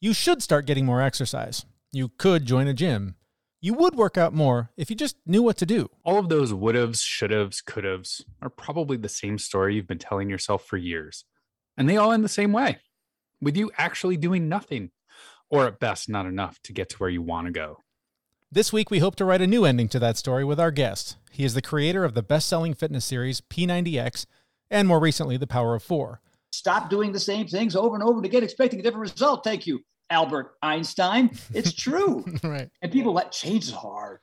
You should start getting more exercise. You could join a gym. You would work out more if you just knew what to do. All of those would'ves, should'ves, could'ves are probably the same story you've been telling yourself for years. And they all end the same way with you actually doing nothing, or at best, not enough to get to where you want to go. This week, we hope to write a new ending to that story with our guest. He is the creator of the best selling fitness series P90X and more recently, The Power of Four. Stop doing the same things over and over and again, expecting a different result. Thank you, Albert Einstein. It's true. right. And people let change is hard.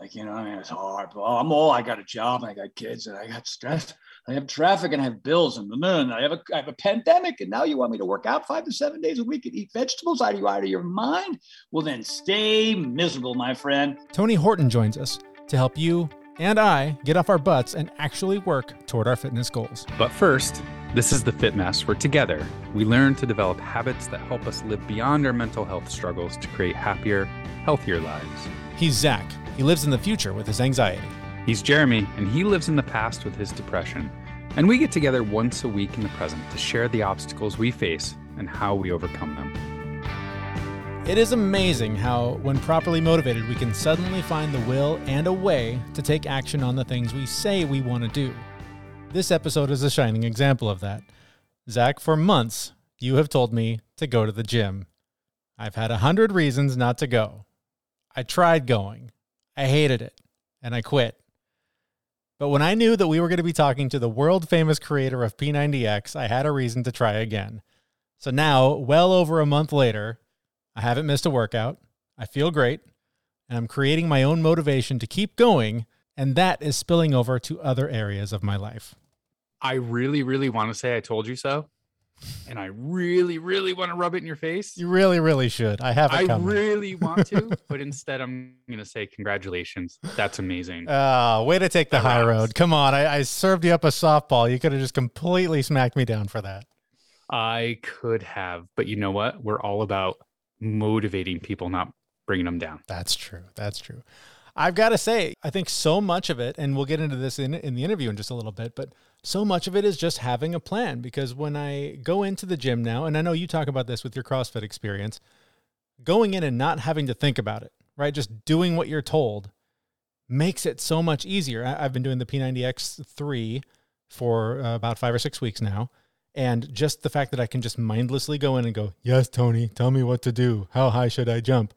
Like, you know, I mean, it's hard. Well, oh, I'm all, I got a job and I got kids and I got stress. I have traffic and I have bills and then I have a, I have a pandemic. And now you want me to work out five to seven days a week and eat vegetables? Are you out of your mind? Well, then stay miserable, my friend. Tony Horton joins us to help you and I get off our butts and actually work toward our fitness goals. But first, this is the Fit Mess, where together we learn to develop habits that help us live beyond our mental health struggles to create happier, healthier lives. He's Zach. He lives in the future with his anxiety. He's Jeremy, and he lives in the past with his depression. And we get together once a week in the present to share the obstacles we face and how we overcome them. It is amazing how, when properly motivated, we can suddenly find the will and a way to take action on the things we say we want to do. This episode is a shining example of that. Zach, for months, you have told me to go to the gym. I've had a hundred reasons not to go. I tried going, I hated it, and I quit. But when I knew that we were going to be talking to the world famous creator of P90X, I had a reason to try again. So now, well over a month later, I haven't missed a workout. I feel great. And I'm creating my own motivation to keep going. And that is spilling over to other areas of my life. I really, really want to say I told you so. And I really, really want to rub it in your face. You really, really should. I have I coming. really want to, but instead I'm going to say congratulations. That's amazing. Ah, way to take the high Congrats. road. Come on. I, I served you up a softball. You could have just completely smacked me down for that. I could have, but you know what? We're all about motivating people, not bringing them down. That's true. That's true. I've got to say, I think so much of it, and we'll get into this in, in the interview in just a little bit, but so much of it is just having a plan. Because when I go into the gym now, and I know you talk about this with your CrossFit experience, going in and not having to think about it, right? Just doing what you're told makes it so much easier. I, I've been doing the P90X3 for uh, about five or six weeks now. And just the fact that I can just mindlessly go in and go, yes, Tony, tell me what to do. How high should I jump?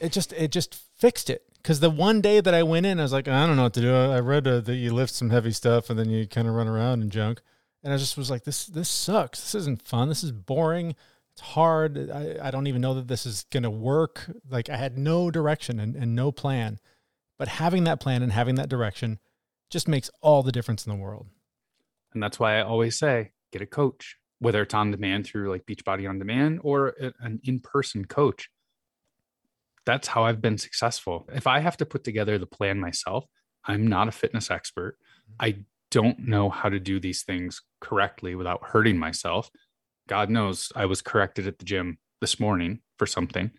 It just, it just fixed it. Cause the one day that I went in, I was like, I don't know what to do. I read uh, that you lift some heavy stuff and then you kind of run around and junk. And I just was like, this, this sucks. This isn't fun. This is boring. It's hard. I, I don't even know that this is going to work. Like I had no direction and, and no plan, but having that plan and having that direction just makes all the difference in the world. And that's why I always say get a coach, whether it's on demand through like Beachbody on Demand or an in person coach. That's how I've been successful. If I have to put together the plan myself, I'm not a fitness expert. I don't know how to do these things correctly without hurting myself. God knows I was corrected at the gym this morning for something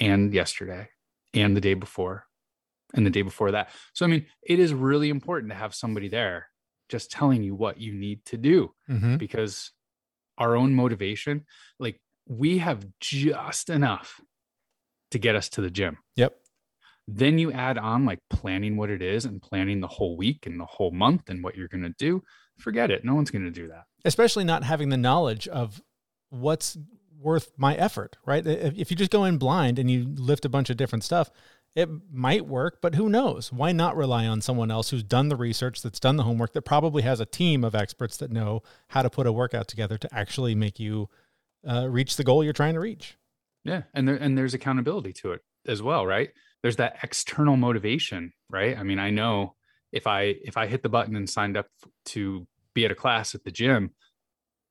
and yesterday and the day before and the day before that. So, I mean, it is really important to have somebody there just telling you what you need to do Mm-hmm. because our own motivation, like we have just enough to get us to the gym. Yep. Then you add on like planning what it is and planning the whole week and the whole month and what you're going to do. Forget it. No one's going to do that. especially not having the knowledge of what's worth my effort, right? If, if you just go in blind and you lift a bunch of different stuff, it might work, but who knows? Why not rely on someone else who's done the research, that's done the homework, that probably has a team of experts that know how to put a workout together to actually make you uh, reach the goal you're trying to reach? Yeah, and there and there's accountability to it as well, right? There's that external motivation, right? I mean, I know if I if I hit the button and signed up to be at a class at the gym,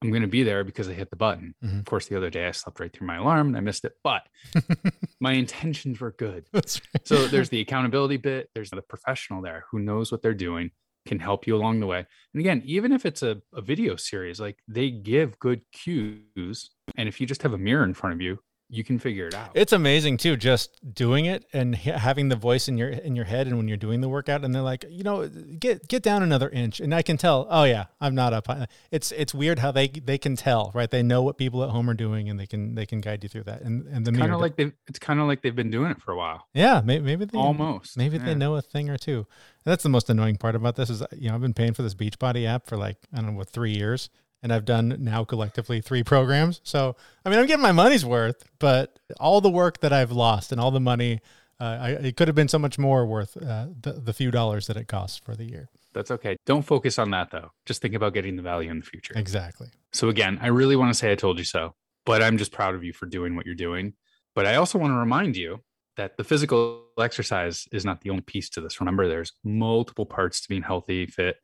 I'm going to be there because I hit the button. Mhm. Of course, the other day I slept right through my alarm and I missed it, but my intentions were good. Right. So there's the accountability bit. There's the professional there who knows what they're doing, can help you along the way. And again, even if it's a, a video series, like they give good cues. And if you just have a mirror in front of you, you can figure it out. It's amazing too, just doing it and ha- having the voice in your in your head, and when you're doing the workout, and they're like, you know, get get down another inch, and I can tell. Oh yeah, I'm not up. It's it's weird how they they can tell, right? They know what people at home are doing, and they can they can guide you through that. And and the kind of like they it's kind of like they've been doing it for a while. Yeah, maybe, maybe they almost maybe yeah. they know a thing or two. And that's the most annoying part about this is you know I've been paying for this Beachbody app for like I don't know what three years and I've done now collectively three programs. So, I mean, I'm getting my money's worth, but all the work that I've lost and all the money, uh, I, it could have been so much more worth uh, the, the few dollars that it costs for the year. That's okay. Don't focus on that though. Just think about getting the value in the future. Exactly. So, again, I really want to say I told you so, but I'm just proud of you for doing what you're doing. But I also want to remind you that the physical exercise is not the only piece to this. Remember, there's multiple parts to being healthy, fit,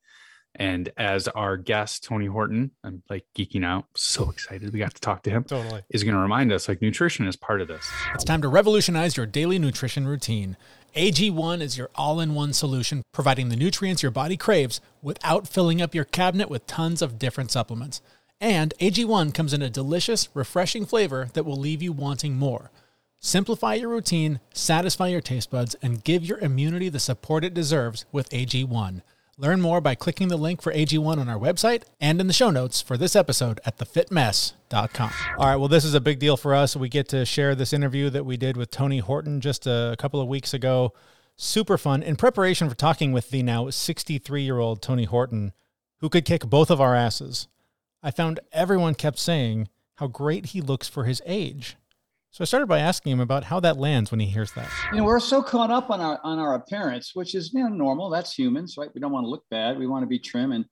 and as our guest, Tony Horton, I'm like geeking out, so excited we got to talk to him. Totally. Is going to remind us like nutrition is part of this. It's time to revolutionize your daily nutrition routine. AG1 is your all in one solution, providing the nutrients your body craves without filling up your cabinet with tons of different supplements. And AG1 comes in a delicious, refreshing flavor that will leave you wanting more. Simplify your routine, satisfy your taste buds, and give your immunity the support it deserves with AG1. Learn more by clicking the link for AG1 on our website and in the show notes for this episode at thefitmess.com. All right, well, this is a big deal for us. We get to share this interview that we did with Tony Horton just a couple of weeks ago. Super fun. In preparation for talking with the now 63 year old Tony Horton, who could kick both of our asses, I found everyone kept saying how great he looks for his age. So I started by asking him about how that lands when he hears that. You know, we're so caught up on our on our appearance, which is you know normal. That's humans, right? We don't want to look bad. We want to be trim and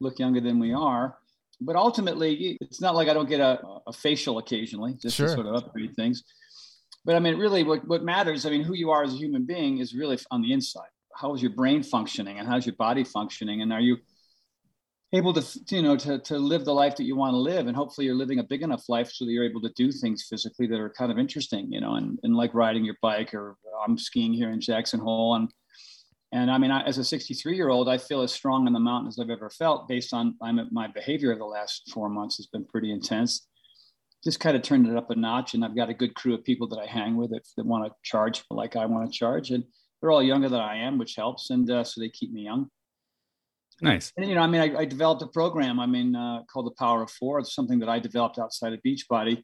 look younger than we are. But ultimately, it's not like I don't get a, a facial occasionally, just sure. to sort of upgrade things. But I mean, really, what, what matters, I mean, who you are as a human being is really on the inside. How is your brain functioning and how's your body functioning? And are you able to you know to, to live the life that you want to live and hopefully you're living a big enough life so that you're able to do things physically that are kind of interesting you know and, and like riding your bike or i'm skiing here in jackson hole and and i mean I, as a 63 year old i feel as strong on the mountain as i've ever felt based on I'm, my behavior of the last four months has been pretty intense. Just kind of turned it up a notch and i've got a good crew of people that i hang with that, that want to charge like i want to charge and they're all younger than i am which helps and uh, so they keep me young Nice. And, you know, I mean, I, I developed a program, I mean, uh, called the Power of Four. It's something that I developed outside of Beachbody,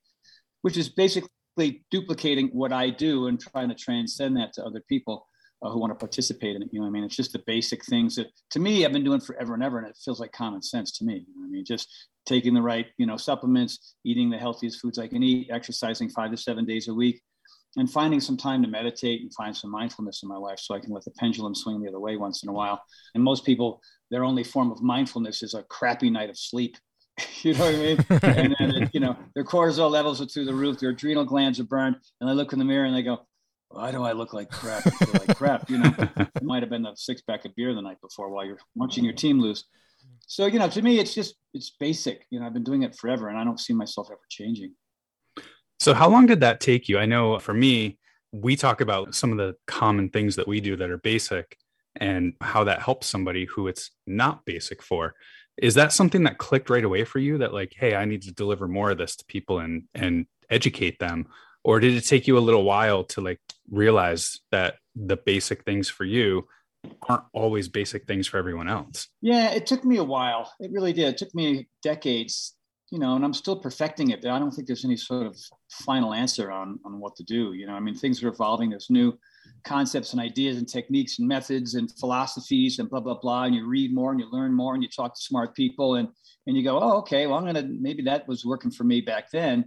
which is basically duplicating what I do and trying to transcend that to other people uh, who want to participate in it. You know, I mean, it's just the basic things that, to me, I've been doing forever and ever, and it feels like common sense to me. You know I mean, just taking the right, you know, supplements, eating the healthiest foods I can eat, exercising five to seven days a week, and finding some time to meditate and find some mindfulness in my life so I can let the pendulum swing the other way once in a while. And most people, their only form of mindfulness is a crappy night of sleep. you know what I mean? and then, you know, their cortisol levels are through the roof, their adrenal glands are burned, and they look in the mirror and they go, why do I look like crap? I feel like crap. You know, it might have been a six pack of beer the night before while you're watching your team lose. So, you know, to me, it's just, it's basic. You know, I've been doing it forever and I don't see myself ever changing. So, how long did that take you? I know for me, we talk about some of the common things that we do that are basic and how that helps somebody who it's not basic for. Is that something that clicked right away for you that like, hey, I need to deliver more of this to people and and educate them? Or did it take you a little while to like realize that the basic things for you aren't always basic things for everyone else? Yeah, it took me a while. It really did. It took me decades, you know, and I'm still perfecting it. I don't think there's any sort of final answer on on what to do. You know, I mean, things are evolving. There's new concepts and ideas and techniques and methods and philosophies and blah blah blah and you read more and you learn more and you talk to smart people and and you go oh okay well i'm gonna maybe that was working for me back then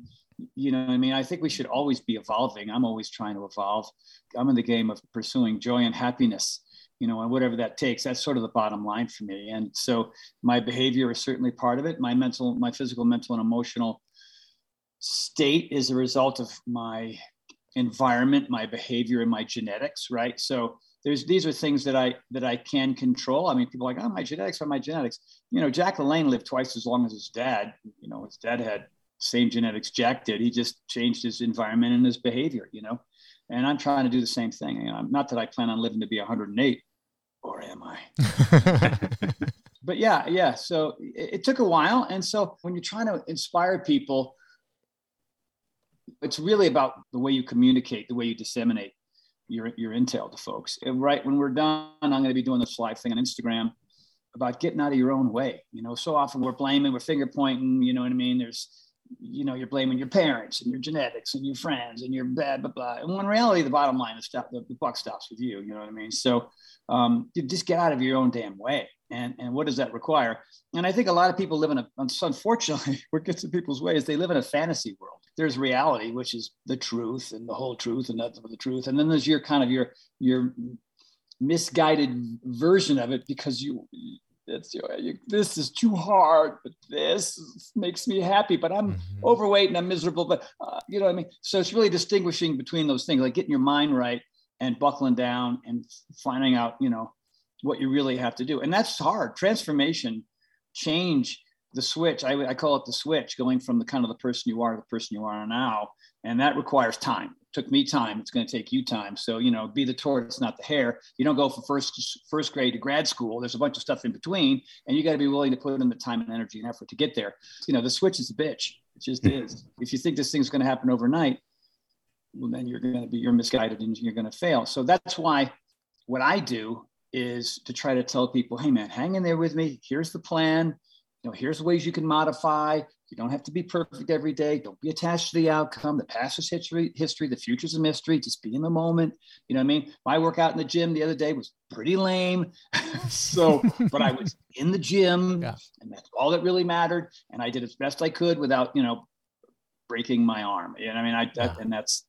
you know i mean i think we should always be evolving i'm always trying to evolve i'm in the game of pursuing joy and happiness you know and whatever that takes that's sort of the bottom line for me and so my behavior is certainly part of it my mental my physical mental and emotional state is a result of my environment, my behavior, and my genetics, right? So there's these are things that I that I can control. I mean, people are like, oh, my genetics are my genetics. You know, Jack LaLanne lived twice as long as his dad. You know, his dad had same genetics Jack did. He just changed his environment and his behavior. You know, and I'm trying to do the same thing. You know, not that I plan on living to be 108, or am I? but yeah, yeah. So it, it took a while, and so when you're trying to inspire people it's really about the way you communicate, the way you disseminate your your intel to folks. And right when we're done, I'm going to be doing this live thing on Instagram about getting out of your own way. You know, so often we're blaming, we're finger pointing. You know what I mean? There's, you know, you're blaming your parents and your genetics and your friends and your blah blah blah. And when reality, the bottom line is stop, the, the buck stops with you. You know what I mean? So um, you just get out of your own damn way. And, and what does that require? And I think a lot of people live in a, unfortunately, what gets in people's way is they live in a fantasy world. There's reality, which is the truth and the whole truth and nothing but the truth. And then there's your kind of your, your misguided version of it because you, you, you, this is too hard, but this makes me happy. But I'm mm-hmm. overweight and I'm miserable. But uh, you know what I mean. So it's really distinguishing between those things, like getting your mind right and buckling down and finding out, you know, what you really have to do. And that's hard. Transformation, change, the switch. I, I call it the switch, going from the kind of the person you are to the person you are now, and that requires time. It took me time. It's going to take you time. So you know, be the tortoise, not the hare. You don't go from first first grade to grad school. There's a bunch of stuff in between, and you got to be willing to put in the time and energy and effort to get there. You know, the switch is a bitch. It just hmm. is. If you think this thing's going to happen overnight, well, then you're going to be you're misguided and you're going to fail. So that's why what I do is to try to tell people, hey man, hang in there with me. Here's the plan. You know, here's ways you can modify. You don't have to be perfect every day. Don't be attached to the outcome. The past is history, history, the future's a mystery. Just be in the moment. You know what I mean? My workout in the gym the other day was pretty lame. so, but I was in the gym yeah. and that's all that really mattered. And I did as best I could without, you know, breaking my arm. You know, I mean, I, yeah. and that's,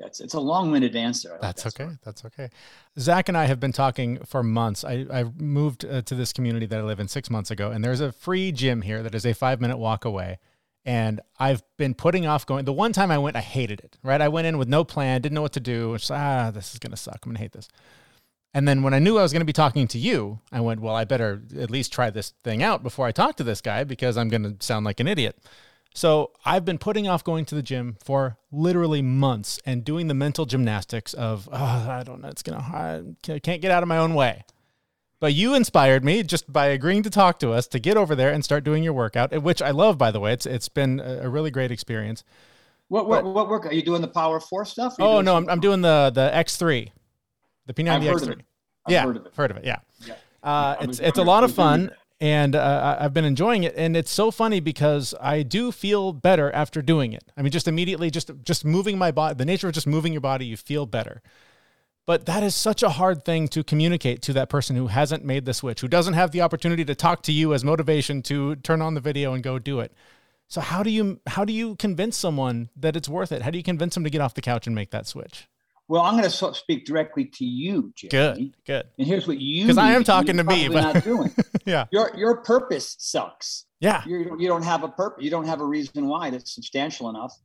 that's it's a long-winded answer. Like that's okay. That's okay. Zach and I have been talking for months. I, I moved uh, to this community that I live in six months ago, and there's a free gym here that is a five-minute walk away. And I've been putting off going. The one time I went, I hated it. Right, I went in with no plan, didn't know what to do. It's ah, this is gonna suck. I'm gonna hate this. And then when I knew I was going to be talking to you, I went, well, I better at least try this thing out before I talk to this guy because I'm going to sound like an idiot. So I've been putting off going to the gym for literally months and doing the mental gymnastics of, oh, I don't know, it's going to, I can't get out of my own way. But you inspired me just by agreeing to talk to us to get over there and start doing your workout, which I love, by the way. It's It's been a really great experience. What, what, what work? Are you doing the Power 4 stuff? Oh, no, I'm, I'm doing the, the X3, the P90 X3. yeah, heard of it. Heard of it. Yeah. yeah. Uh, it's, it's a lot of fun and uh, I've been enjoying it. And it's so funny because I do feel better after doing it. I mean, just immediately, just just moving my body, the nature of just moving your body, you feel better. But that is such a hard thing to communicate to that person who hasn't made the switch, who doesn't have the opportunity to talk to you as motivation to turn on the video and go do it. So how do you how do you convince someone that it's worth it? How do you convince them to get off the couch and make that switch? Well, I'm going to speak directly to you, Jeremy. Good, good. And here's what you because I am talking to me, but not doing. yeah, your your purpose sucks. Yeah, You're, you don't have a purpose. You don't have a reason why that's substantial enough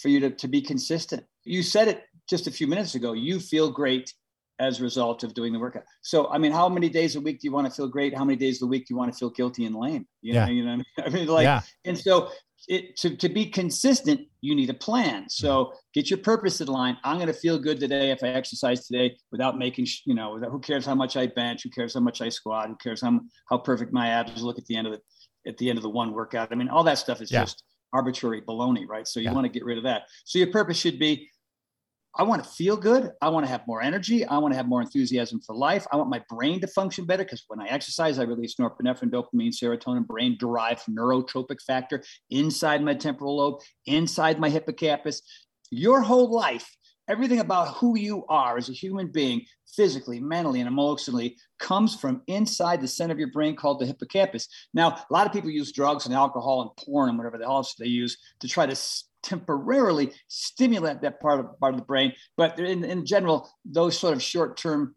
for you to to be consistent. You said it just a few minutes ago. You feel great as a result of doing the workout. So, I mean, how many days a week do you want to feel great? How many days a week do you want to feel guilty and lame? You yeah. know, you know, I mean, like, yeah. and so it, to, to be consistent, you need a plan. So mm-hmm. get your purpose in line. I'm going to feel good today if I exercise today without making, you know, who cares how much I bench? Who cares how much I squat? Who cares how, how perfect my abs look at the end of the, at the end of the one workout? I mean, all that stuff is yeah. just arbitrary baloney, right? So you yeah. want to get rid of that. So your purpose should be, I want to feel good. I want to have more energy. I want to have more enthusiasm for life. I want my brain to function better because when I exercise, I release norepinephrine, dopamine, serotonin, brain derived neurotrophic factor inside my temporal lobe, inside my hippocampus. Your whole life, everything about who you are as a human being, physically, mentally, and emotionally, comes from inside the center of your brain called the hippocampus. Now, a lot of people use drugs and alcohol and porn and whatever the hell else they use to try to temporarily stimulate that part of, part of the brain. But in, in general, those sort of short term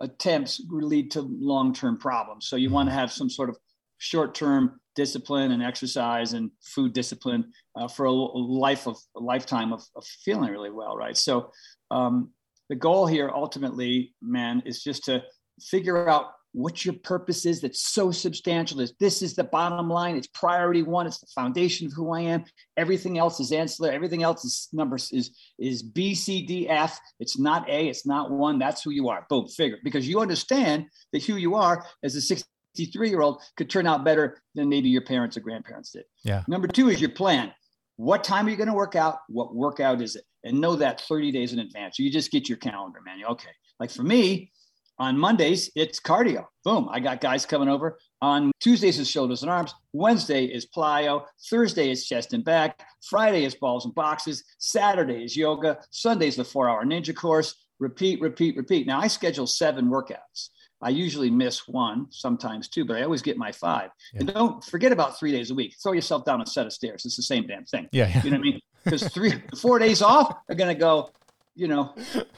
attempts lead to long term problems. So you want to have some sort of short term discipline and exercise and food discipline uh, for a life of a lifetime of, of feeling really well, right? So um, the goal here ultimately, man, is just to figure out what your purpose is that's so substantial is this is the bottom line it's priority one it's the foundation of who i am everything else is ancillary everything else is numbers is is b c d f it's not a it's not one that's who you are boom figure because you understand that who you are as a 63 year old could turn out better than maybe your parents or grandparents did yeah number two is your plan what time are you going to work out? What workout is it? And know that 30 days in advance. You just get your calendar, man. Okay. Like for me, on Mondays, it's cardio. Boom. I got guys coming over. On Tuesdays is shoulders and arms. Wednesday is plyo. Thursday is chest and back. Friday is balls and boxes. Saturday is yoga. Sunday is the four hour ninja course. Repeat, repeat, repeat. Now I schedule seven workouts. I usually miss one, sometimes two, but I always get my five. Yeah. And don't forget about three days a week. Throw yourself down a set of stairs. It's the same damn thing. Yeah. yeah. You know what I mean? Because three, four days off are going to go, you know,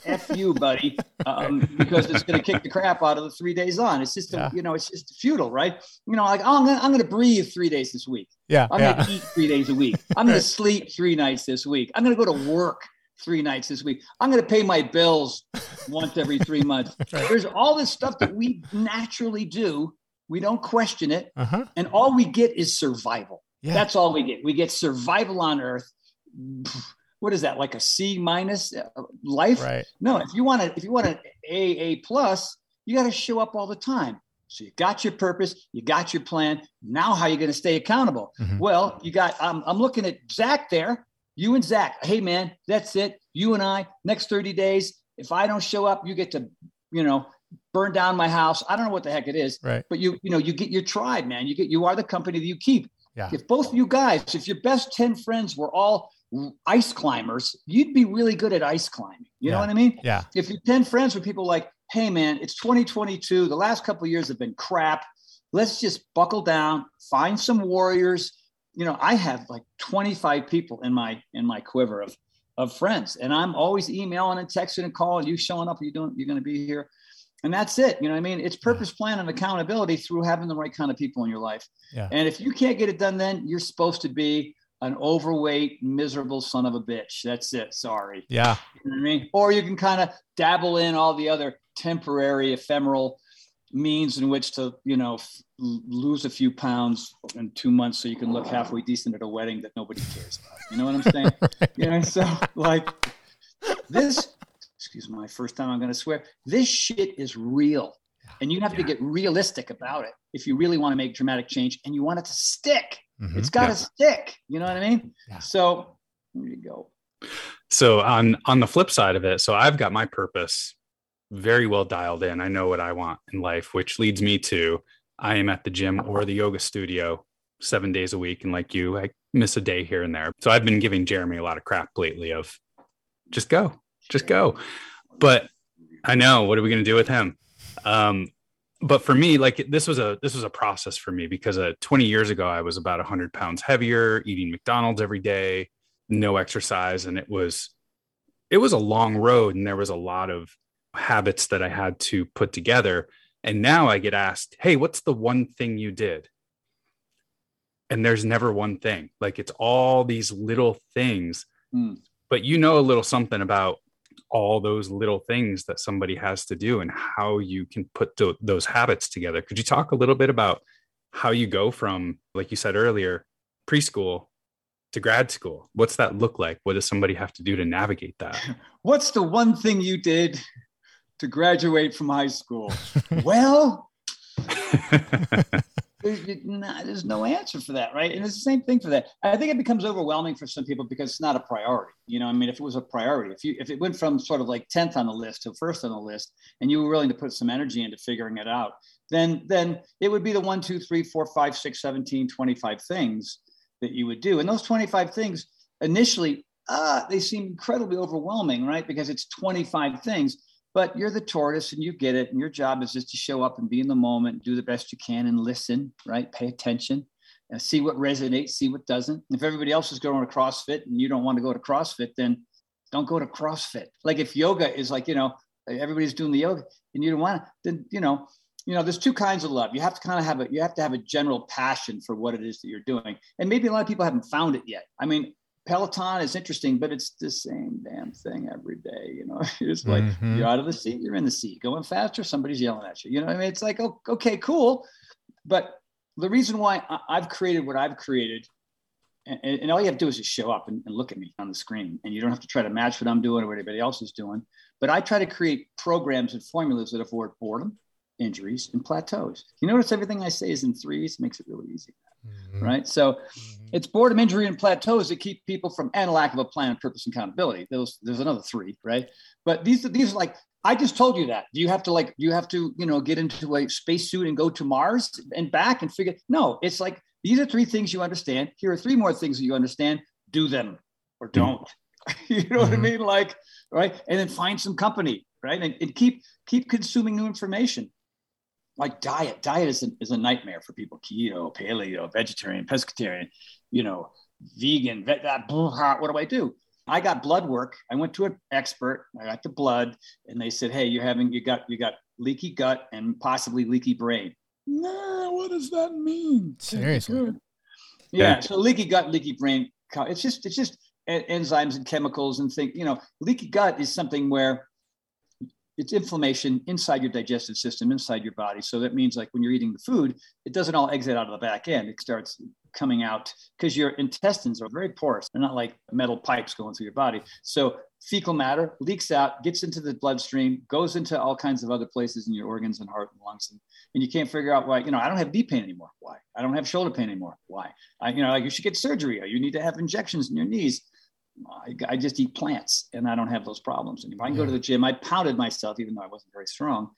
F you, buddy, um, because it's going to kick the crap out of the three days on. It's just, yeah. you know, it's just futile, right? You know, like, oh, I'm going to I'm gonna breathe three days this week. Yeah. I'm yeah. going to eat three days a week. I'm going to sleep three nights this week. I'm going to go to work three nights this week. I'm going to pay my bills once every three months. There's all this stuff that we naturally do. We don't question it. Uh-huh. And all we get is survival. Yeah. That's all we get. We get survival on earth. What is that? Like a C minus uh, life? Right. No, if you want to, if you want an A A plus, you got to show up all the time. So you got your purpose, you got your plan. Now, how are you going to stay accountable? Mm-hmm. Well, you got. Um, I'm looking at Zach there you and Zach, hey man, that's it. You and I, next 30 days, if I don't show up, you get to, you know, burn down my house. I don't know what the heck it is. Right. But you, you know, you get your tribe, man. You get you are the company that you keep. Yeah. If both of you guys, if your best 10 friends were all ice climbers, you'd be really good at ice climbing. You yeah. know what I mean? Yeah. If your 10 friends with people like, hey man, it's 2022. The last couple of years have been crap. Let's just buckle down, find some warriors, you know, I have like 25 people in my in my quiver of of friends, and I'm always emailing and texting and calling. You showing up? Are you doing? You're going to be here, and that's it. You know, what I mean, it's purpose, plan, and accountability through having the right kind of people in your life. Yeah. And if you can't get it done, then you're supposed to be an overweight, miserable son of a bitch. That's it. Sorry. Yeah. You know I mean? Or you can kind of dabble in all the other temporary, ephemeral means in which to you know f- lose a few pounds in two months so you can look halfway decent at a wedding that nobody cares about you know what i'm saying right. you know so like this excuse my first time i'm going to swear this shit is real and you have yeah. to get realistic about it if you really want to make dramatic change and you want it to stick mm-hmm. it's got to yeah. stick you know what i mean yeah. so there you go so on on the flip side of it so i've got my purpose very well dialed in. I know what I want in life, which leads me to I am at the gym or the yoga studio seven days a week. And like you, I miss a day here and there. So I've been giving Jeremy a lot of crap lately of just go, just go. But I know what are we going to do with him? Um, but for me, like this was a this was a process for me because uh, 20 years ago I was about 100 pounds heavier, eating McDonald's every day, no exercise, and it was it was a long road, and there was a lot of habits that I had to put together. And now I get asked, Hey, what's the one thing you did? And there's never one thing. Like it's all these little things. Mm. But you know a little something about all those little things that somebody has to do and how you can put th- those habits together. Could you talk a little bit about how you go from, like you said earlier, preschool to grad school? What's that look like? What does somebody have to do to navigate that? What's the one thing you did to graduate from high school? well, there's, no answer for that, right? And it's the same thing for that. I think it becomes overwhelming for some people because it's not a priority. You know, I mean, if it was a priority, if you if it went from sort of like tenth on the list to first on the list, and you were willing to put some energy into figuring it out, then then it would be the one, two, three, four, five, six, 17, 25 things that you would do. And those 25 things initially, uh, they seem incredibly overwhelming, right? Because it's 25 things but you're the tortoise and you get it. And your job is just to show up and be in the moment, do the best you can and listen, right? Pay attention, uh, see what resonates, see what doesn't. If everybody else is going to CrossFit and you don't want to go to CrossFit, then don't go to CrossFit. Like if yoga is like, you know, everybody's doing the yoga and you don't want to, then, you know, you know, there's two kinds of love. You have to kind of have a, you have to have a general passion for what it is that you're doing. And maybe a lot of people haven't found it yet. I mean, Peloton is interesting, but it's the same damn thing every day. You know, it's like mm-hmm. you're out of the seat, you're in the seat, going faster, somebody's yelling at you. You know, I mean, it's like, oh, okay, cool. But the reason why I've created what I've created, and, and all you have to do is just show up and, and, look at me on the screen, and you don't have to try to match what I'm doing or what anybody else is doing. But I try to create programs and formulas that avoid boredom injuries and plateaus. You notice everything I say is in threes, makes it really easy, Mhm. right? So Mhm. it's boredom, injury, and plateaus that keep people from and lack of a plan, purpose, and accountability. Those there's another three, right? But these these are like I just told you that. Do you have to like do you have to you know get into a spacesuit and go to Mars and back and figure? No, it's like these are three things you understand. Here are three more things that you understand. Do them or don't. you know what I Mhm. mean? Like right, and then find some company, right, and, and keep keep consuming new information like diet. Diet is a, is a nightmare for people. Keto, paleo, vegetarian, pescatarian, you know, vegan. Vet, that, ah, what do I do? I got blood work. I went to an expert. I got the blood, and they said, "Hey, you're having you got you got leaky gut and possibly leaky brain." No, what does that mean? Seriously? Yeah. Yeah. So leaky gut, leaky brain. It's just it's just enzymes and chemicals and things. You know, leaky gut is something where it's inflammation inside your digestive system, inside your body. So that means like when you're eating the food, it doesn't all exit out of the back end. It starts coming out because your intestines are very porous. They're not like metal pipes going through your body. So fecal matter leaks out, gets into the bloodstream, goes into all kinds of other places in your organs and heart and lungs. And, and you can't figure out why, you know, I don't have knee pain anymore. Why? I don't have shoulder pain anymore. Why? I, you know, like you should get surgery or you need to have injections in your knees. I, I just eat plants and I don't have those problems And if I can go to the gym. I pounded myself, even though I wasn't very strong.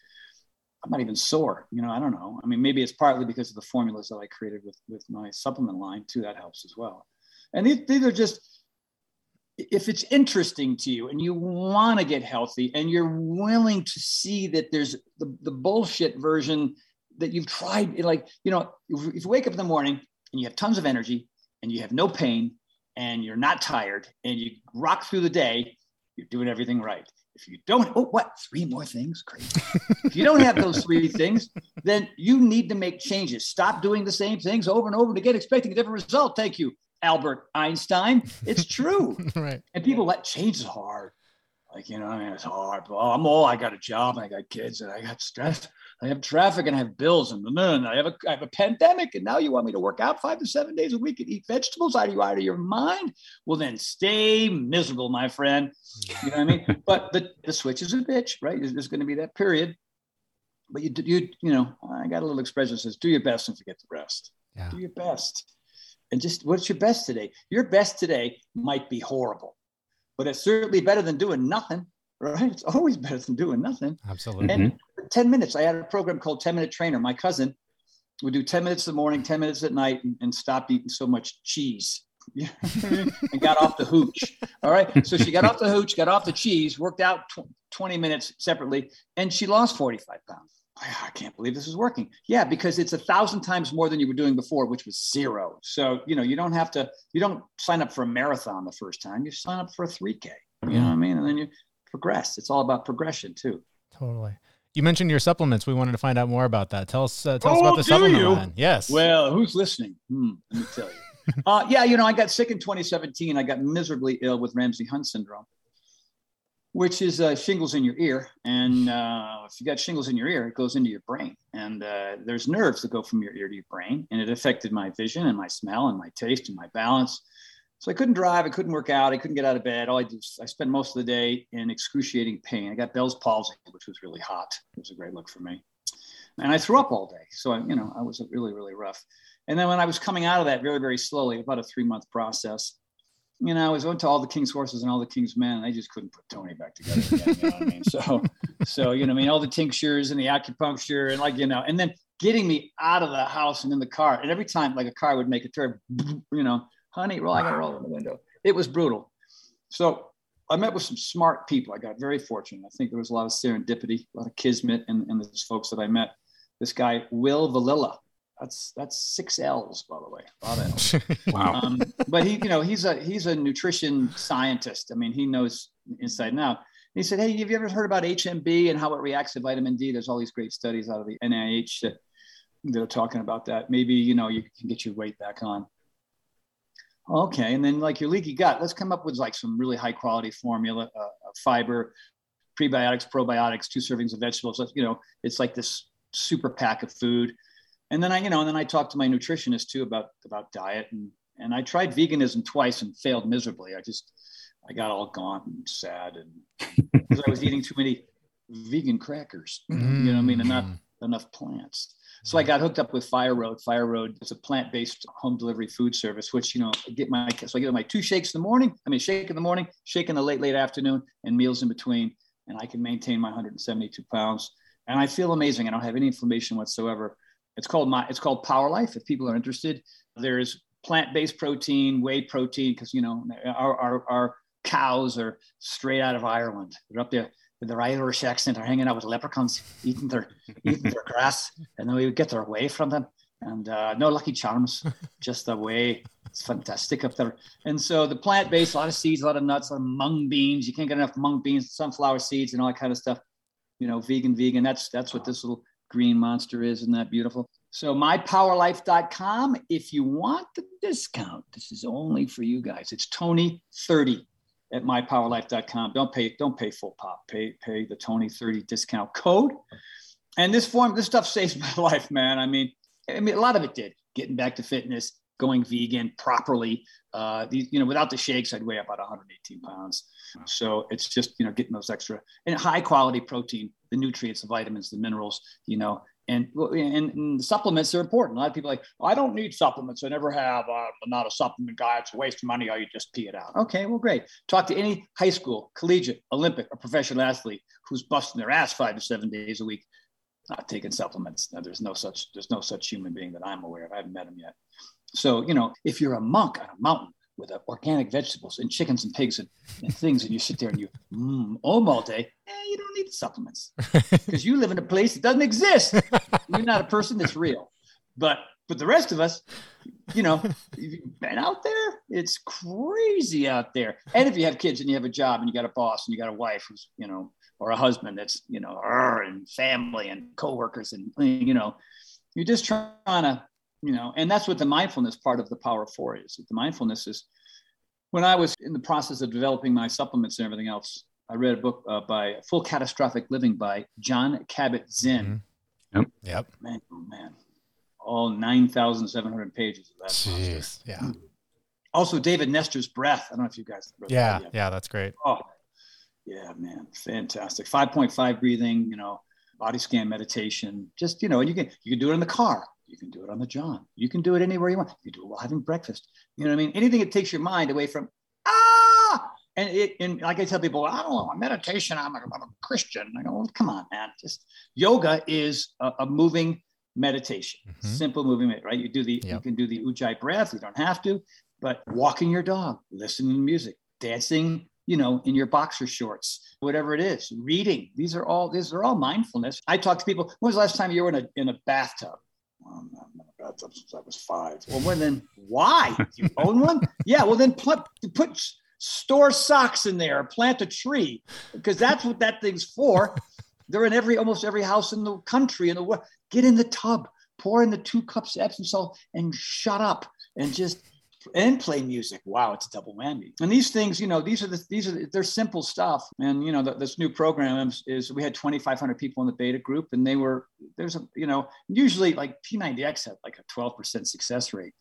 I'm not even sore. You know, I don't know. I mean, maybe it's partly because of the formulas that I created with, with my supplement line too. That helps as well. And these, these are just, if it's interesting to you and you want to get healthy and you're willing to see that there's the, the bullshit version that you've tried, like, you know, if you wake up in the morning and you have tons of energy and you have no pain and you're not tired and you rock through the day, you're doing everything right. If you don't, oh, what? Three more things? Great. if you don't have those three things, then you need to make changes. Stop doing the same things over and over again, expecting a different result. Thank you, Albert Einstein. It's true. right. and people let change is hard. Like, you know, I mean, it's hard. Well, I'm old. I got a job and I got kids and I got stress. I have traffic and I have bills and, and I have a I have a pandemic. And now you want me to work out five to seven days a week and eat vegetables? Are you out of your mind? Well, then stay miserable, my friend. You know what I mean? but the, the switch is a bitch, right? There's, there's going to be that period. But you, do- you, you know, I got a little expression that says, do your best and forget the rest. Yeah. Do your best. And just what's your best today? Your best today might be horrible, but it's certainly better than doing nothing, right? It's always better than doing nothing. Absolutely. And mm-hmm. 10 minutes, I had a program called 10 Minute Trainer. My cousin would do 10 minutes in the morning, 10 minutes at night, and, and stop eating so much cheese. And got off the hooch. All right. So she got off the hooch, got off the cheese, worked out tw- 20 minutes separately, and she lost 45 pounds. I can't believe this is working. Yeah, because it's a thousand times more than you were doing before, which was zero. So, you know, you don't have to, you don't sign up for a marathon the first time, you sign up for a 3K. You know what I mean? And then you progress. It's all about progression too. Totally. You mentioned your supplements. We wanted to find out more about that. Tell us. Uh, tell us Oh, about the supplement you? line. Yes. Well, who's listening? Hmm, let me tell you. uh, yeah, you know, I got sick in 2017. I got miserably ill with Ramsay Hunt syndrome, which is uh, shingles in your ear. And uh, if you got shingles in your ear, it goes into your brain. And uh, there's nerves that go from your ear to your brain. And it affected my vision and my smell and my taste and my balance. So I couldn't drive. I couldn't work out. I couldn't get out of bed. All I did, I spent most of the day in excruciating pain. I got Bell's palsy, which was really hot. It was a great look for me. And I threw up all day. So, I, you know, I was really, really rough. And then when I was coming out of that very, very slowly, about a three month process, you know, I was went to all the King's horses and all the King's men, and I just couldn't put Tony back together again. You know what I mean? So, so you know, I mean, all the tinctures and the acupuncture, and like you know, and then getting me out of the house and in the car. And every time, like a car would make a turn, you know, honey, roll, I got to roll in the window. It was brutal. So I met with some smart people. I got very fortunate. I think there was a lot of serendipity, a lot of kismet, and, and these folks that I met. This guy, Will Valilla. That's that's six L's, by the way. A lot of L's. Wow. Um, but he, you know, he's a he's a nutrition scientist. I mean, he knows inside and out. He said, "Hey, have you ever heard about HMB and how it reacts to vitamin D? There's all these great studies out of the NIH that they're talking about that. Maybe you know you can get your weight back on." Okay, and then like your leaky gut, let's come up with like some really high quality formula, uh, uh, fiber, prebiotics, probiotics, two servings of vegetables. You know, it's like this super pack of food. And then I, you know, and then I talked to my nutritionist too about about diet, and and I tried veganism twice and failed miserably. I just I got all gaunt and sad, and because I was eating too many vegan crackers. You know what I mean? And not Mm. Enough plants. So I mm-hmm. got hooked up with Fire Road. Fire Road is a plant-based home delivery food service, which you know I get my so I get my two shakes in the morning. I mean, shake in the morning, shake in the late late afternoon, and meals in between, and I can maintain my 172 pounds. And I feel amazing. I don't have any inflammation whatsoever. It's called my it's called Power Life. If people are interested, there's plant-based protein, whey protein, because you know our, our our cows are straight out of Ireland. They're up there with their Irish accent are hanging out with leprechauns, eating their eating their grass, and then we would get their whey from them. And uh, no Lucky Charms, just the whey. It's fantastic up there. And so the plant based, a lot of seeds, a lot of nuts, a lot of mung beans. You can't get enough mung beans, sunflower seeds, and all that kind of stuff. You know, vegan, vegan. That's that's what this little green monster is. Isn't that beautiful? So mypowerlife.com. If you want the discount, this is only for you guys. It's Tony 30 at mypowerlife.com. Don't pay, don't pay full pop. Pay, pay the Tony 30 discount code. And this form, this stuff saves my life, man. I mean, I mean, a lot of it did. Getting back to fitness, going vegan properly. Uh, these, you know, without the shakes, I'd weigh about 118 pounds. So it's just, you know, getting those extra and high quality protein, the nutrients, the vitamins, the minerals, you know, and, and, and supplements are important. A lot of people like, I don't need supplements. I never have. Uh, I'm not a supplement guy. It's a waste of money. Or you just pee it out. Okay, well, great. Talk to any high school, collegiate, Olympic, or professional athlete who's busting their ass five to seven days a week, not taking supplements. Now, there's no such there's no such human being that I'm aware of. I haven't met him yet. So you know, if you're a monk on a mountain with uh, organic vegetables and chickens and pigs and, and things, and you sit there and you mm, om all day, eh, you don't need the supplements because you live in a place that doesn't exist. You're not a person that's real. But but the rest of us, you know, you've been out there, it's crazy out there. And if you have kids and you have a job and you got a boss and you got a wife who's, you know, or a husband that's, you know, and family and coworkers and you know, you're just trying to you know and that's what the mindfulness part of the power of four is. The mindfulness is when i was in the process of developing my supplements and everything else i read a book uh, by full catastrophic living by john kabat-zinn mm-hmm. yep. Yep. Man oh man. All 9700 pages of that Jeez, yeah. Also david nestor's breath. I don't know if you guys yeah. yeah that's great. Oh yeah man. Fantastic. 5.5 breathing you know body scan meditation. Just you know and you can you can do it in the car you can do it on the job. You can do it anywhere you want. You can do it while having breakfast. You know what I mean? Anything that takes your mind away from ah. And it and like I tell people, I don't know meditation. I'm a, I'm a Christian. I go, well, come on, man. Just yoga is a, a moving meditation, mm-hmm. simple moving, right? You do the yep. you can do the ujjayi breath. You don't have to, but walking your dog, listening to music, dancing you know, in your boxer shorts, whatever it is, reading. These are all these are all mindfulness. I talk to people. When was the last time you were in a in a bathtub? Bathtub since I was five. Well, when then why? you own one? Yeah. Well, then put put store socks in there, plant a tree, because that's what that thing's for. They're in every almost every house in the country in the world. Get in the tub, pour in the two cups of Epsom salt, and shut up and just and play music. Wow, it's a double whammy. And these things, you know, these are the these are the, they're simple stuff. And you know, the, this new program is, is we had 2,500 people in the beta group, and they were there's a you know usually like P90X had like a 12% success rate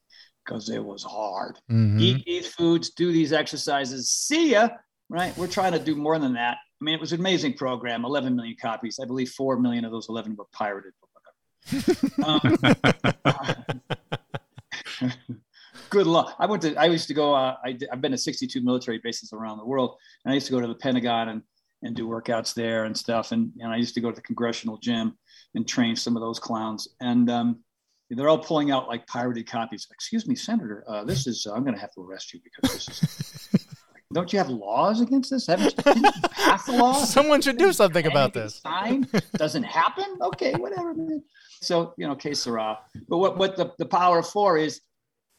because it was hard. Mm-hmm. Eat these foods, do these exercises. See ya. Right? We're trying to do more than that. I mean, it was an amazing program. 11 million copies. I believe four million of those 11 were pirated. um, good luck. I went to, I used to go, uh, I, have been to 62 military bases around the world. And I used to go to the Pentagon and, and do workouts there and stuff. And, and I used to go to the congressional gym and train some of those clowns. And um, they're all pulling out like pirated copies. Excuse me, Senator, uh, this is, uh, I'm going to have to arrest you because this is, don't you have laws against this? Haven't you, pass a law? Someone should do something about this. Sign doesn't happen. Okay, whatever, man. So, you know, case Sarah. But what, what the, the power of four is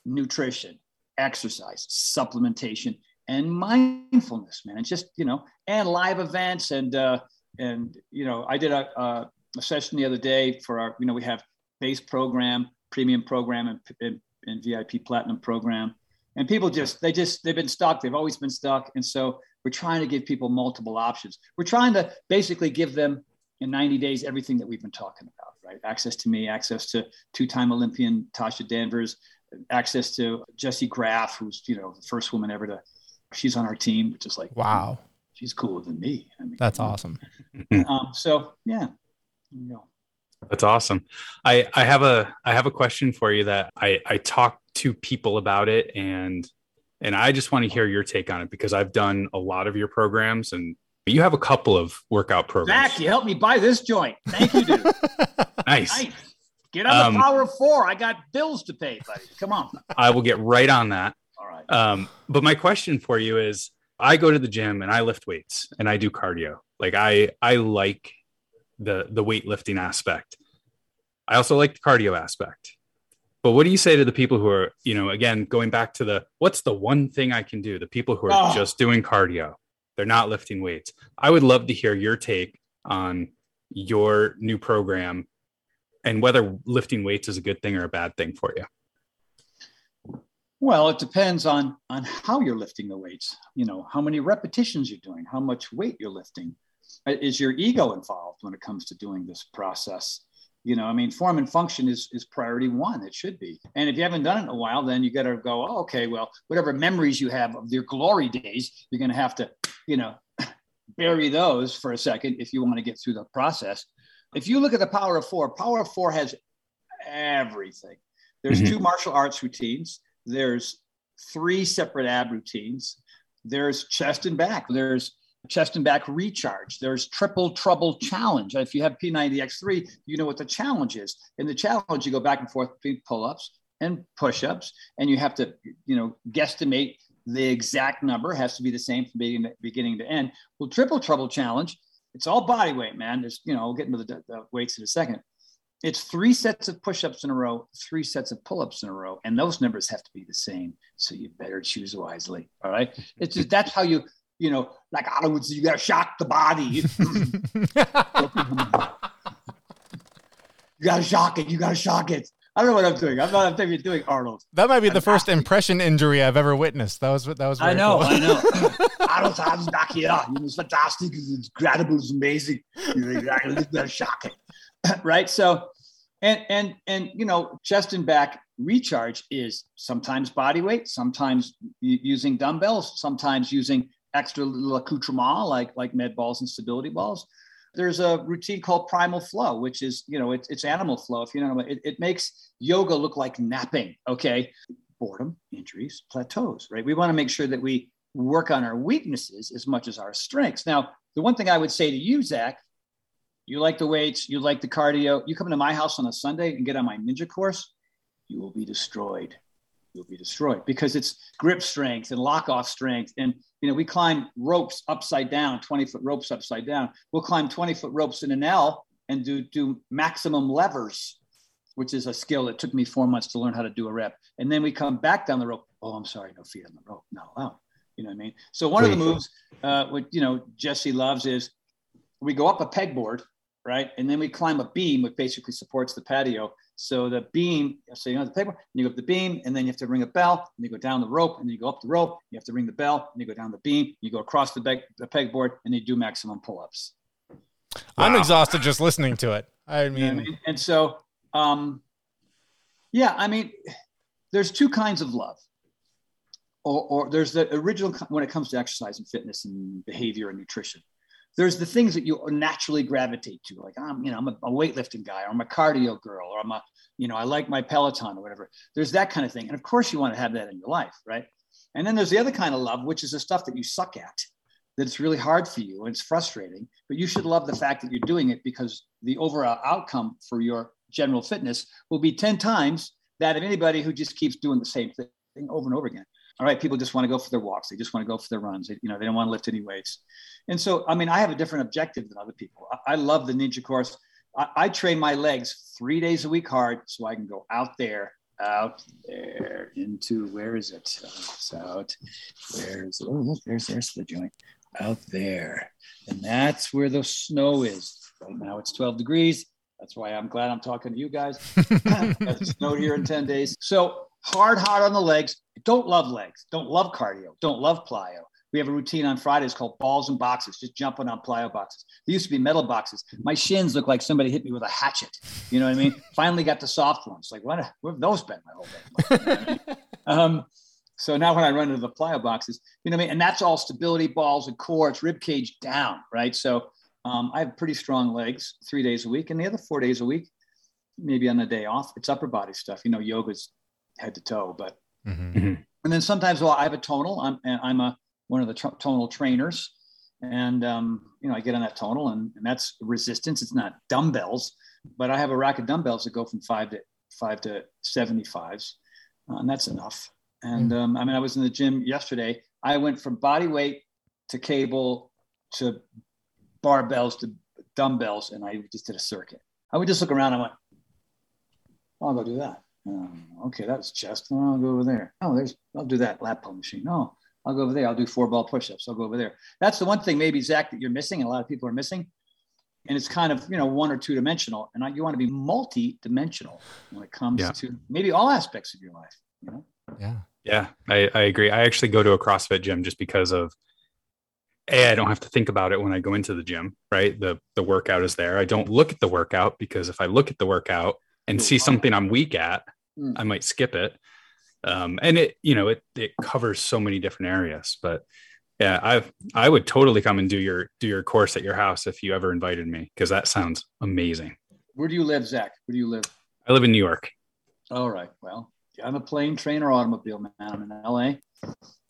nutrition, exercise, supplementation, and mindfulness, man. It's just, you know, and live events. And, uh, and, you know, I did a, a, session the other day for our, you know, we have base program, premium program, and, and, and VIP platinum program. And people just, they just, they've been stuck. They've always been stuck. And so we're trying to give people multiple options. We're trying to basically give them in 90 days everything that we've been talking about, right? Access to me, access to two time Olympian Tasha Danvers, access to Jessie Graff, who's you know the first woman ever to. She's on our team, which is like wow. She's cooler than me. I mean, That's awesome. um, so yeah, you know. That's awesome. I, I have a I have a question for you that I, I talk to people about it and and I just want to hear your take on it because I've done a lot of your programs and you have a couple of workout programs. Zach, you helped me buy this joint. Thank you, dude. nice. nice. Get on Um, the power of four. I got bills to pay, buddy. Come on. I will get right on that. All right. Um, but my question for you is I go to the gym and I lift weights and I do cardio. Like I I like the the weightlifting aspect. I also like the cardio aspect. But what do you say to the people who are, you know, again, going back to the what's the one thing I can do? The people who are Oh. just doing cardio, they're not lifting weights. I would love to hear your take on your new program and whether lifting weights is a good thing or a bad thing for you. Well, it depends on on how you're lifting the weights. You know, how many repetitions you're doing, how much weight you're lifting. Uh, Is your ego involved when it comes to doing this process? You know, I mean, form and function is is priority one. It should be. And if you haven't done it in a while, then you got to go. Oh, okay, well, whatever memories you have of your glory days, you're going to have to, you know, bury those for a second if you want to get through the process. If you look at the power of four, power of four has everything. There's Mhm. two martial arts routines. There's three separate ab routines. There's chest and back. There's chest and back recharge. There's triple trouble challenge. If you have P90X3, you know what the challenge is. In the challenge, you go back and forth between pull-ups and push-ups, and you have to, you know, guesstimate the exact number. It has to be the same from beginning to end. Well, triple trouble challenge, it's all body weight, man. There's, you know, we'll get into the, the weights in a second it's three sets of push-ups in a row, three sets of pull-ups in a row, and those numbers have to be the same. So you better choose wisely. All right. It's just that's how you, you know, like I would say, you got to shock the body. you got to shock it. You got to shock it. I don't know what I'm doing. I'm not I'm doing Arnold. that might be the first impression injury I've ever witnessed. That was that was. I know. cool. I know. Arnold's hands back here. It was fantastic. It's incredible. It's amazing. You got to shock it. right. So, and and and you know, chest and back recharge is sometimes body weight, sometimes using dumbbells, sometimes using extra little accoutrement like like med balls and stability balls. There's a routine called primal flow, which is you know it's it's animal flow. If you know, it, it makes yoga look like napping. Okay, boredom, injuries, plateaus. Right. We want to make sure that we work on our weaknesses as much as our strengths. Now, the one thing I would say to you, Zach, you like the weights, you like the cardio. You come to my house on a Sunday and get on my ninja course, you will be destroyed. You'll be destroyed because it's grip strength and lock off strength. And, you know, we climb ropes upside down, 20 foot ropes upside down. We'll climb 20 foot ropes in an L and do, do maximum levers, which is a skill that took me four months to learn how to do a rep. And then we come back down the rope. Oh, I'm sorry, no feet on the rope, not allowed. Oh. You know what I mean? So one of the moves, uh, what you know, Jesse loves is we go up a pegboard, right, and then we climb a beam, which basically supports the patio. So the beam, so you know the pegboard, and you go up the beam, and then you have to ring a bell, and you go down the rope, and then you go up the rope. You have to ring the bell, and you go down the beam. You go across the, peg, the pegboard, and you do maximum pull-ups. I'm exhausted just listening to it. I You know I mean, mean? And so, um, yeah, I mean, there's two kinds of love. Or, or there's the original when it comes to exercise and fitness and behavior and nutrition. There's the things that you naturally gravitate to, like I'm, you know, I'm a, a weightlifting guy, or I'm a cardio girl, or I'm a, you know, I like my Peloton or whatever. There's that kind of thing, and of course you want to have that in your life, right? And then there's the other kind of love, which is the stuff that you suck at, that it's really hard for you and it's frustrating, but you should love the fact that you're doing it because the overall outcome for your general fitness will be 10 times that of anybody who just keeps doing the same thing over and over again. All right, people just want to go for their walks. They just want to go for their runs. They, you know, they don't want to lift any weights. And so, I mean, I have a different objective than other people. I, I love the ninja course. I, I train my legs three days a week hard so I can go out there, out there into where is it? Uh, it's out. Where's oh look, there's there's the joint out there, and that's where the snow is. Right now it's 12 degrees. That's why I'm glad I'm talking to you guys. it's snowed here in 10 days. So hard, hard on the legs. Don't love legs. Don't love cardio. Don't love plyo. We have a routine on Fridays called balls and boxes, just jumping on plyo boxes. They used to be metal boxes. My shins look like somebody hit me with a hatchet. You know what I mean? Finally got the soft ones. Like, what, where have those been my whole life? You know I mean? um, so now when I run into the plyo boxes, you know what I mean? And that's all stability balls and core, it's rib cage down, right? So um, I have pretty strong legs three days a week. And the other four days a week, maybe on the day off, it's upper body stuff. You know, yoga's head to toe, but Mhm. Mhm. and then sometimes well i have a tonal i'm and i'm a one of the tr- tonal trainers and um, you know i get on that tonal and, and that's resistance. It's not dumbbells but i have a rack of dumbbells that go from five to five to 75s uh, and that's enough. And um, i mean i was in the gym yesterday. I went from body weight to cable to barbells to dumbbells and i just did a circuit. I would just look around and I went "Oh, i'll go do that um, okay, that's chest. Oh, I'll go over there. Oh, there's, I'll do that lap pull machine. No, I'll go over there. I'll do four ball push-ups. I'll go over there. That's the one thing maybe Zach that you're missing. And a lot of people are missing. And it's kind of, you know, one or two dimensional and you want to be multi-dimensional when it comes Yeah. to maybe all aspects of your life. You know? Yeah. Yeah, I, I agree. I actually go to a CrossFit gym just because of a I don't have to think about it when I go into the gym, right? The the workout is there. I don't look at the workout because if I look at the workout and see something I'm weak at, Mm. I might skip it. Um, and it, you know, it it covers so many different areas. But yeah, I I would totally come and do your do your course at your house if you ever invited me because that sounds amazing. Where do you live, Zach? Where do you live? I live in New York. All right. Well, I'm a plane, train, or automobile man. I'm in LA,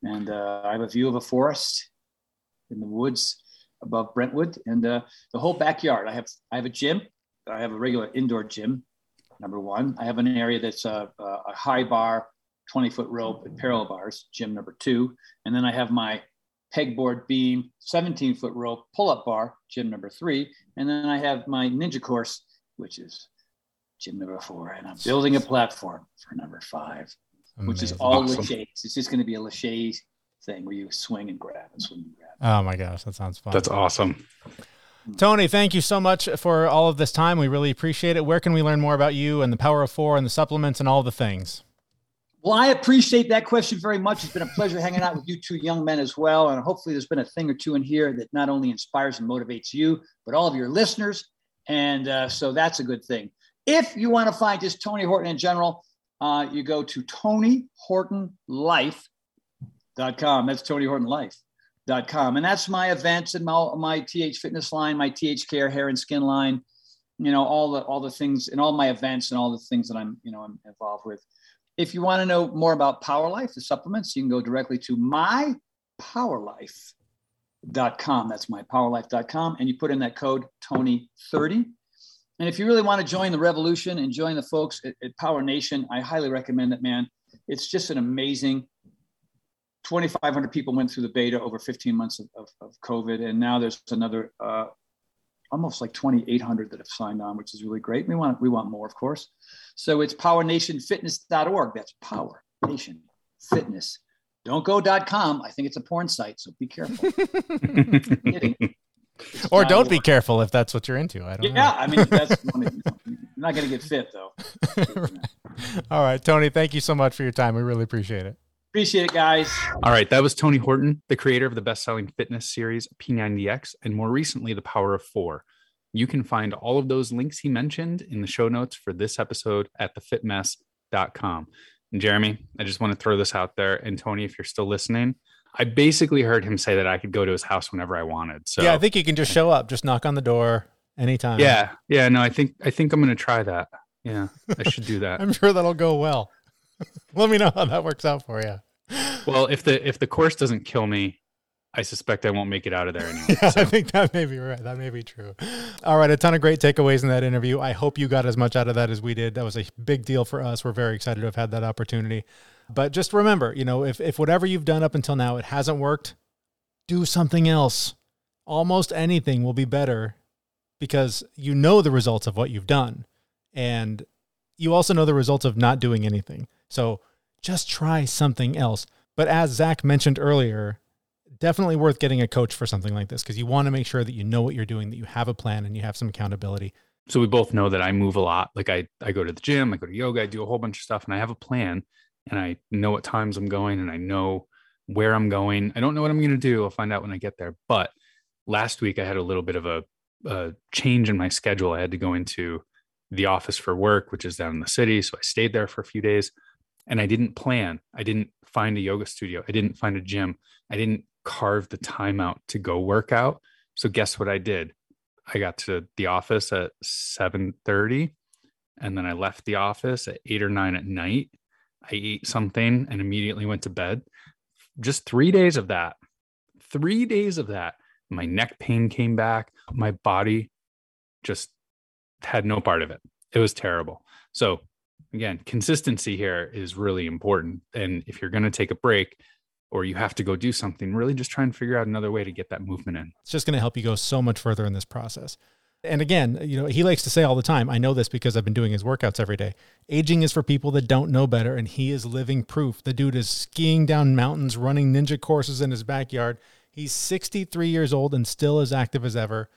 and uh, I have a view of a forest in the woods above Brentwood, and uh, the whole backyard. I have I have a gym. I have a regular indoor gym. Number one, I have an area that's a, a a high bar, 20 foot rope and parallel bars. Gym number two, and then I have my pegboard beam, 17 foot rope pull up bar. Gym number three, and then I have my ninja course, which is gym number four, and I'm building a platform for number five, which is all Awesome. laches. It's just going to be a lache thing where you swing and grab and swing and grab. Oh my gosh, that sounds fun. That's awesome. Tony, thank you so much for all of this time. We really appreciate it. Where can we learn more about you and the Power of Four and the supplements and all the things? Well, I appreciate that question very much. It's been a pleasure hanging out with you two young men as well. And hopefully, there's been a thing or two in here that not only inspires and motivates you, but all of your listeners. And uh, so that's a good thing. If you want to find just Tony Horton in general, uh, you go to TonyHortonLife.com. That's TonyHortonLife.com. And that's my events and my, my TH Fitness line, my TH Care hair and skin line, you know, all the all the things and all my events and all the things that I'm, you know, I'm involved with. If you want to know more about Power Life, the supplements, you can go directly to mypowerlife.com. That's my mypowerlife.com. And you put in that code Tony30. And if you really want to join the revolution and join the folks at, at Power Nation, I highly recommend it, man. It's just an amazing 2,500 people went through the beta over 15 months of, of, of COVID. And now there's another uh, almost like 2,800 that have signed on, which is really great. We want, we want more, of course. So it's powernationfitness.org. That's Power Nation Fitness. Don't go .com. I think it's a porn site, so be careful. Or don't be careful if that's what you're into. I don't Yeah, I mean that's one of- you're not going to get fit though. know. all right, Tony, thank you so much for your time. We really appreciate it. Appreciate it, guys. All right, that was Tony Horton, the creator of the best-selling fitness series P90X, and more recently, The Power of Four. You can find all of those links he mentioned in the show notes for this episode at thefitmess.com. And Jeremy, I just want to throw this out there, and Tony, if you're still listening, I basically heard him say that I could go to his house whenever I wanted. So yeah, I think you can just show up, just knock on the door anytime. yeah, yeah, no, I think I think I'm going to try that. Yeah, I should do that. I'm sure that'll go well. Let me know how that works out for you. Well, if the if the course doesn't kill me, I suspect I won't make it out of there anyway. Yeah, I think that may be right. That may be true. All right, a ton of great takeaways in that interview. I hope you got as much out of that as we did. That was a big deal for us. We're very excited to have had that opportunity. But just remember, you know, if if whatever you've done up until now it hasn't worked, do something else. Almost anything will be better because you know the results of what you've done. And you also know the results of not doing anything. So just try something else. But as Zach mentioned earlier, definitely worth getting a coach for something like this because you want to make sure that you know what you're doing, that you have a plan and you have some accountability. so we both know that I move a lot. Like I, I go to the gym, I go to yoga, I do a whole bunch of stuff, and I have a plan, and I know what times I'm going, and I know where I'm going. I don't know what I'm going to do. I'll find out when I get there. But last week I had a little bit of a, a change in my schedule. I had to go into the office for work, which is down in the city. So I stayed there for a few days, and I didn't plan. I didn't find a yoga studio. I didn't find a gym. I didn't carve the time out to go work out. So guess what I did? I got to the office at 7:30 and then I left the office at eight or nine at night. I ate something and immediately went to bed. Just three days of that, three days of that, my neck pain came back. My body just had no part of it. It was terrible. So, again, consistency here is really important. And if you're going to take a break, or you have to go do something, really just try and figure out another way to get that movement in. It's just going to help you go so much further in this process. And again, you know, he likes to say all the time, I know this because I've been doing his workouts every day. Aging is for people that don't know better, and he is living proof. The dude is skiing down mountains, running ninja courses in his backyard. He's 63 years old and still as active as ever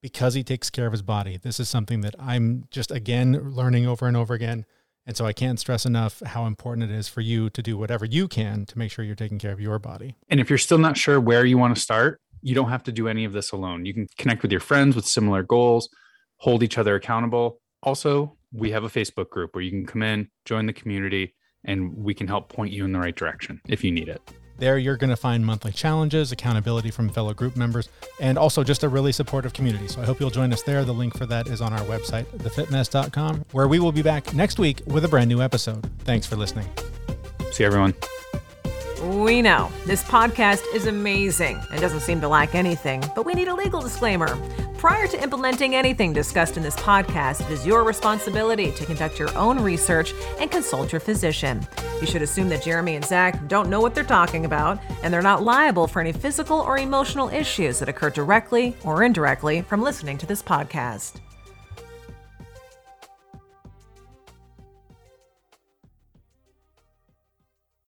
because he takes care of his body. This is something that I'm just again learning over and over again. And so I can't stress enough how important it is for you to do whatever you can to make sure you're taking care of your body. And if you're still not sure where you want to start, you don't have to do any of this alone. You can connect with your friends with similar goals, hold each other accountable. Also, we have a Facebook group where you can come in, join the community, and we can help point you in the right direction if you need it. There, you're going to find monthly challenges, accountability from fellow group members, and also just a really supportive community. So I hope you'll join us there. The link for that is on our website, thefitmess.com, where we will be back next week with a brand new episode. Thanks for listening. See everyone. We know this podcast is amazing and doesn't seem to lack anything, but we need a legal disclaimer. Prior to implementing anything discussed in this podcast, it is your responsibility to conduct your own research and consult your physician. You should assume that Jeremy and Zach don't know what they're talking about, and they're not liable for any physical or emotional issues that occur directly or indirectly from listening to this podcast.